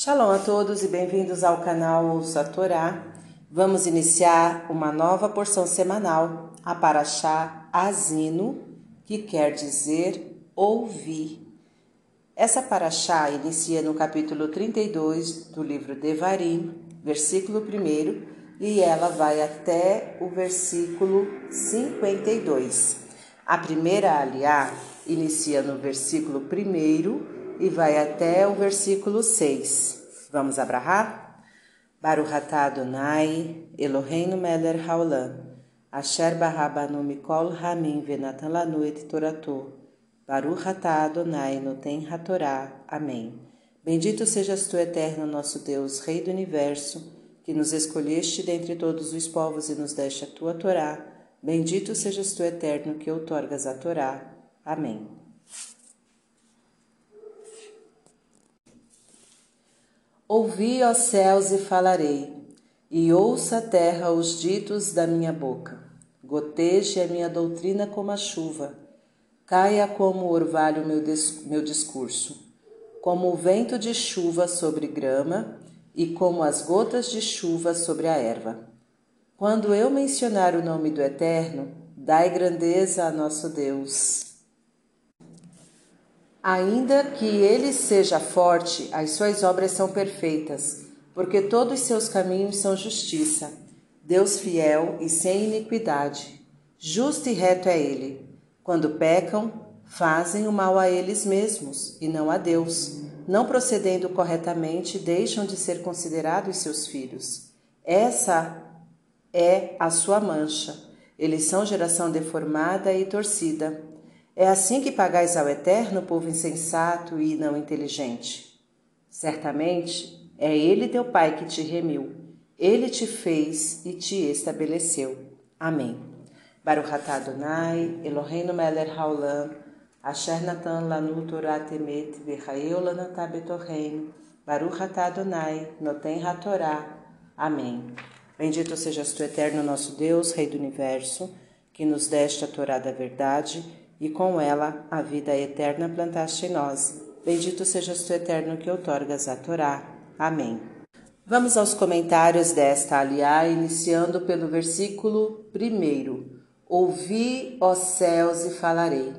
Shalom a todos e bem-vindos ao canal Ouça a Torá. Vamos iniciar uma nova porção semanal, a Paraxá Azino, que quer dizer ouvir. Essa Paraxá inicia no capítulo 32 do livro Devarim, versículo 1, e ela vai até o versículo 52. A primeira aliá inicia no versículo 1 e vai até o versículo 6. Vamos abrahar? Baruch atah Adonai, Eloheinu melech haolam, asher barabanu mikol ramin venatan lanu et torato, Baruch atah Adonai noten hatorá. Amém. Bendito sejas tu, eterno nosso Deus, Rei do Universo, que nos escolheste dentre todos os povos e nos deste a tua Torá. Bendito sejas tu, eterno, que outorgas a Torá. Amém. Ouvi, ó céus, e falarei, e ouça a terra os ditos da minha boca. Goteje a minha doutrina como a chuva, caia como orvalho meu, meu discurso, como o vento de chuva sobre grama e como as gotas de chuva sobre a erva. Quando eu mencionar o nome do Eterno, dai grandeza a nosso Deus. Ainda que ele seja forte, as suas obras são perfeitas, porque todos os seus caminhos são justiça. Deus fiel e sem iniquidade. Justo e reto é ele. Quando pecam, fazem o mal a eles mesmos e não a Deus. Não procedendo corretamente, deixam de ser considerados seus filhos. Essa é a sua mancha. Eles são geração deformada e torcida é assim que pagais ao Eterno, povo insensato e não inteligente. Certamente é Ele teu Pai que te remiu, Ele te fez e te estabeleceu. Amém. Baruch Adonai, Eloheinu melech haolam, asher natan lanu Torah temet v'chaeu lanatah betorreinu, Baruch Adonai, noten hatorá. Amém. Bendito sejas tu, Eterno nosso Deus, Rei do Universo, que nos deste a Torá da verdade, e com ela a vida eterna plantaste em nós. Bendito sejas tu, eterno, que outorgas a Torá. Amém. Vamos aos comentários desta aliá, iniciando pelo versículo 1. Ouvi, ó céus, e falarei.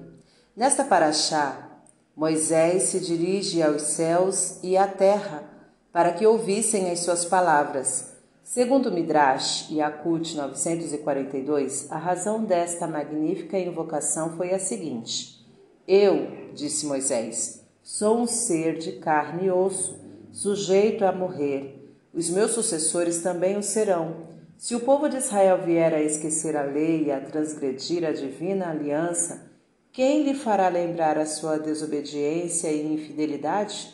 Nesta paraxá, Moisés se dirige aos céus e à terra para que ouvissem as suas palavras Segundo Midrash Yakut 942, a razão desta magnífica invocação foi a seguinte: Eu, disse Moisés, sou um ser de carne e osso, sujeito a morrer. Os meus sucessores também o serão. Se o povo de Israel vier a esquecer a lei e a transgredir a divina aliança, quem lhe fará lembrar a sua desobediência e infidelidade?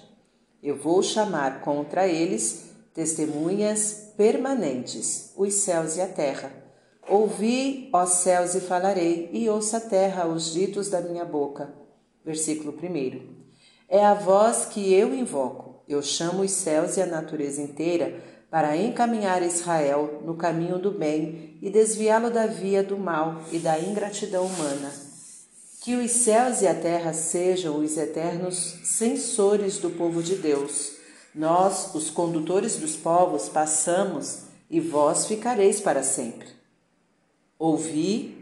Eu vou chamar contra eles testemunhas permanentes, os céus e a terra. Ouvi, ó céus, e falarei, e ouça a terra os ditos da minha boca. Versículo 1. É a voz que eu invoco. Eu chamo os céus e a natureza inteira para encaminhar Israel no caminho do bem e desviá-lo da via do mal e da ingratidão humana. Que os céus e a terra sejam os eternos censores do povo de Deus nós, os condutores dos povos, passamos e vós ficareis para sempre. Ouvi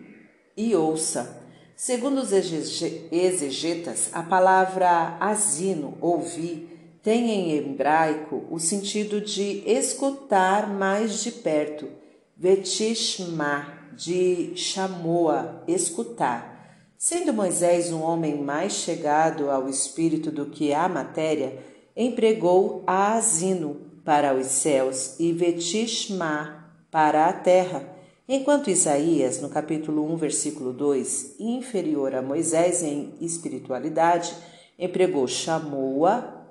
e ouça. Segundo os exegetas, a palavra asino, ouvir, tem em hebraico o sentido de escutar mais de perto, vetishma, de chamoa, escutar. Sendo Moisés um homem mais chegado ao espírito do que à matéria, empregou a Asino para os céus e Vetishma para a terra, enquanto Isaías, no capítulo 1, versículo 2, inferior a Moisés em espiritualidade, empregou Shamoa,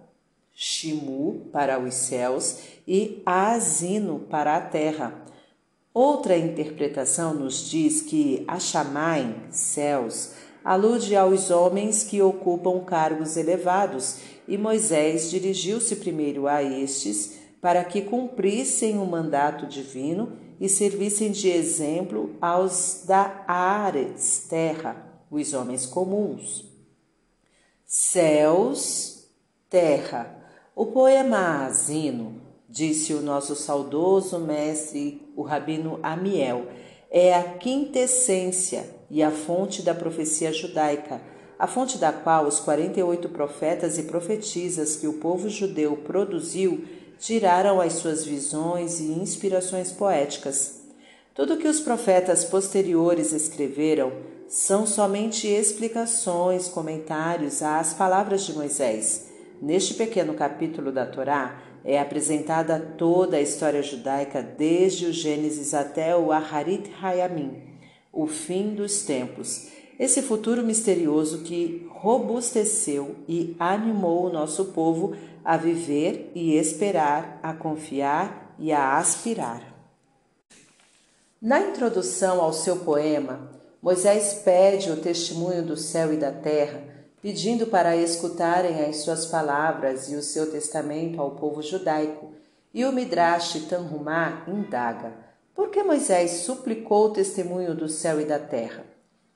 Shimu para os céus e Asino para a terra. Outra interpretação nos diz que Ashamain, céus, alude aos homens que ocupam cargos elevados e Moisés dirigiu-se primeiro a estes para que cumprissem o mandato divino e servissem de exemplo aos da Ares, terra, os homens comuns. Céus, terra. O poema Zino, disse o nosso saudoso mestre, o rabino Amiel, é a quintessência e a fonte da profecia judaica, a fonte da qual os 48 profetas e profetisas que o povo judeu produziu tiraram as suas visões e inspirações poéticas. Tudo que os profetas posteriores escreveram são somente explicações, comentários às palavras de Moisés. Neste pequeno capítulo da Torá é apresentada toda a história judaica desde o Gênesis até o Aharit Hayamim, o fim dos tempos, esse futuro misterioso que robusteceu e animou o nosso povo a viver e esperar, a confiar e a aspirar. Na introdução ao seu poema, Moisés pede o testemunho do céu e da terra, pedindo para escutarem as suas palavras e o seu testamento ao povo judaico. E o Midrash Tanhumá indaga: por que Moisés suplicou o testemunho do céu e da terra?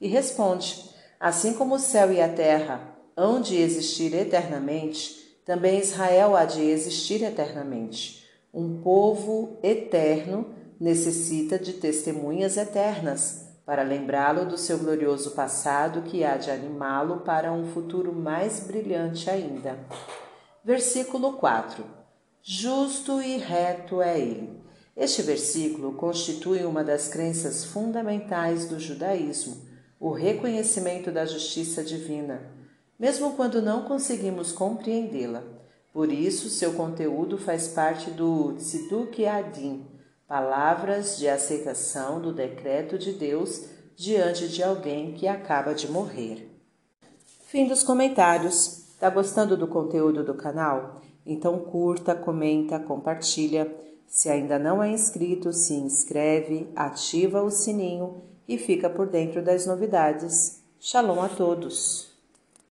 E responde: assim como o céu e a terra hão de existir eternamente, também Israel há de existir eternamente. Um povo eterno necessita de testemunhas eternas para lembrá-lo do seu glorioso passado que há de animá-lo para um futuro mais brilhante ainda. Versículo 4: Justo e reto é ele. Este versículo constitui uma das crenças fundamentais do judaísmo, o reconhecimento da justiça divina mesmo quando não conseguimos compreendê-la. Por isso, seu conteúdo faz parte do Tziduk Adin, palavras de aceitação do decreto de Deus diante de alguém que acaba de morrer. Fim dos comentários. Tá gostando do conteúdo do canal? Então curta, comenta, compartilha. Se ainda não é inscrito, se inscreve, ativa o sininho e fica por dentro das novidades. Shalom a todos!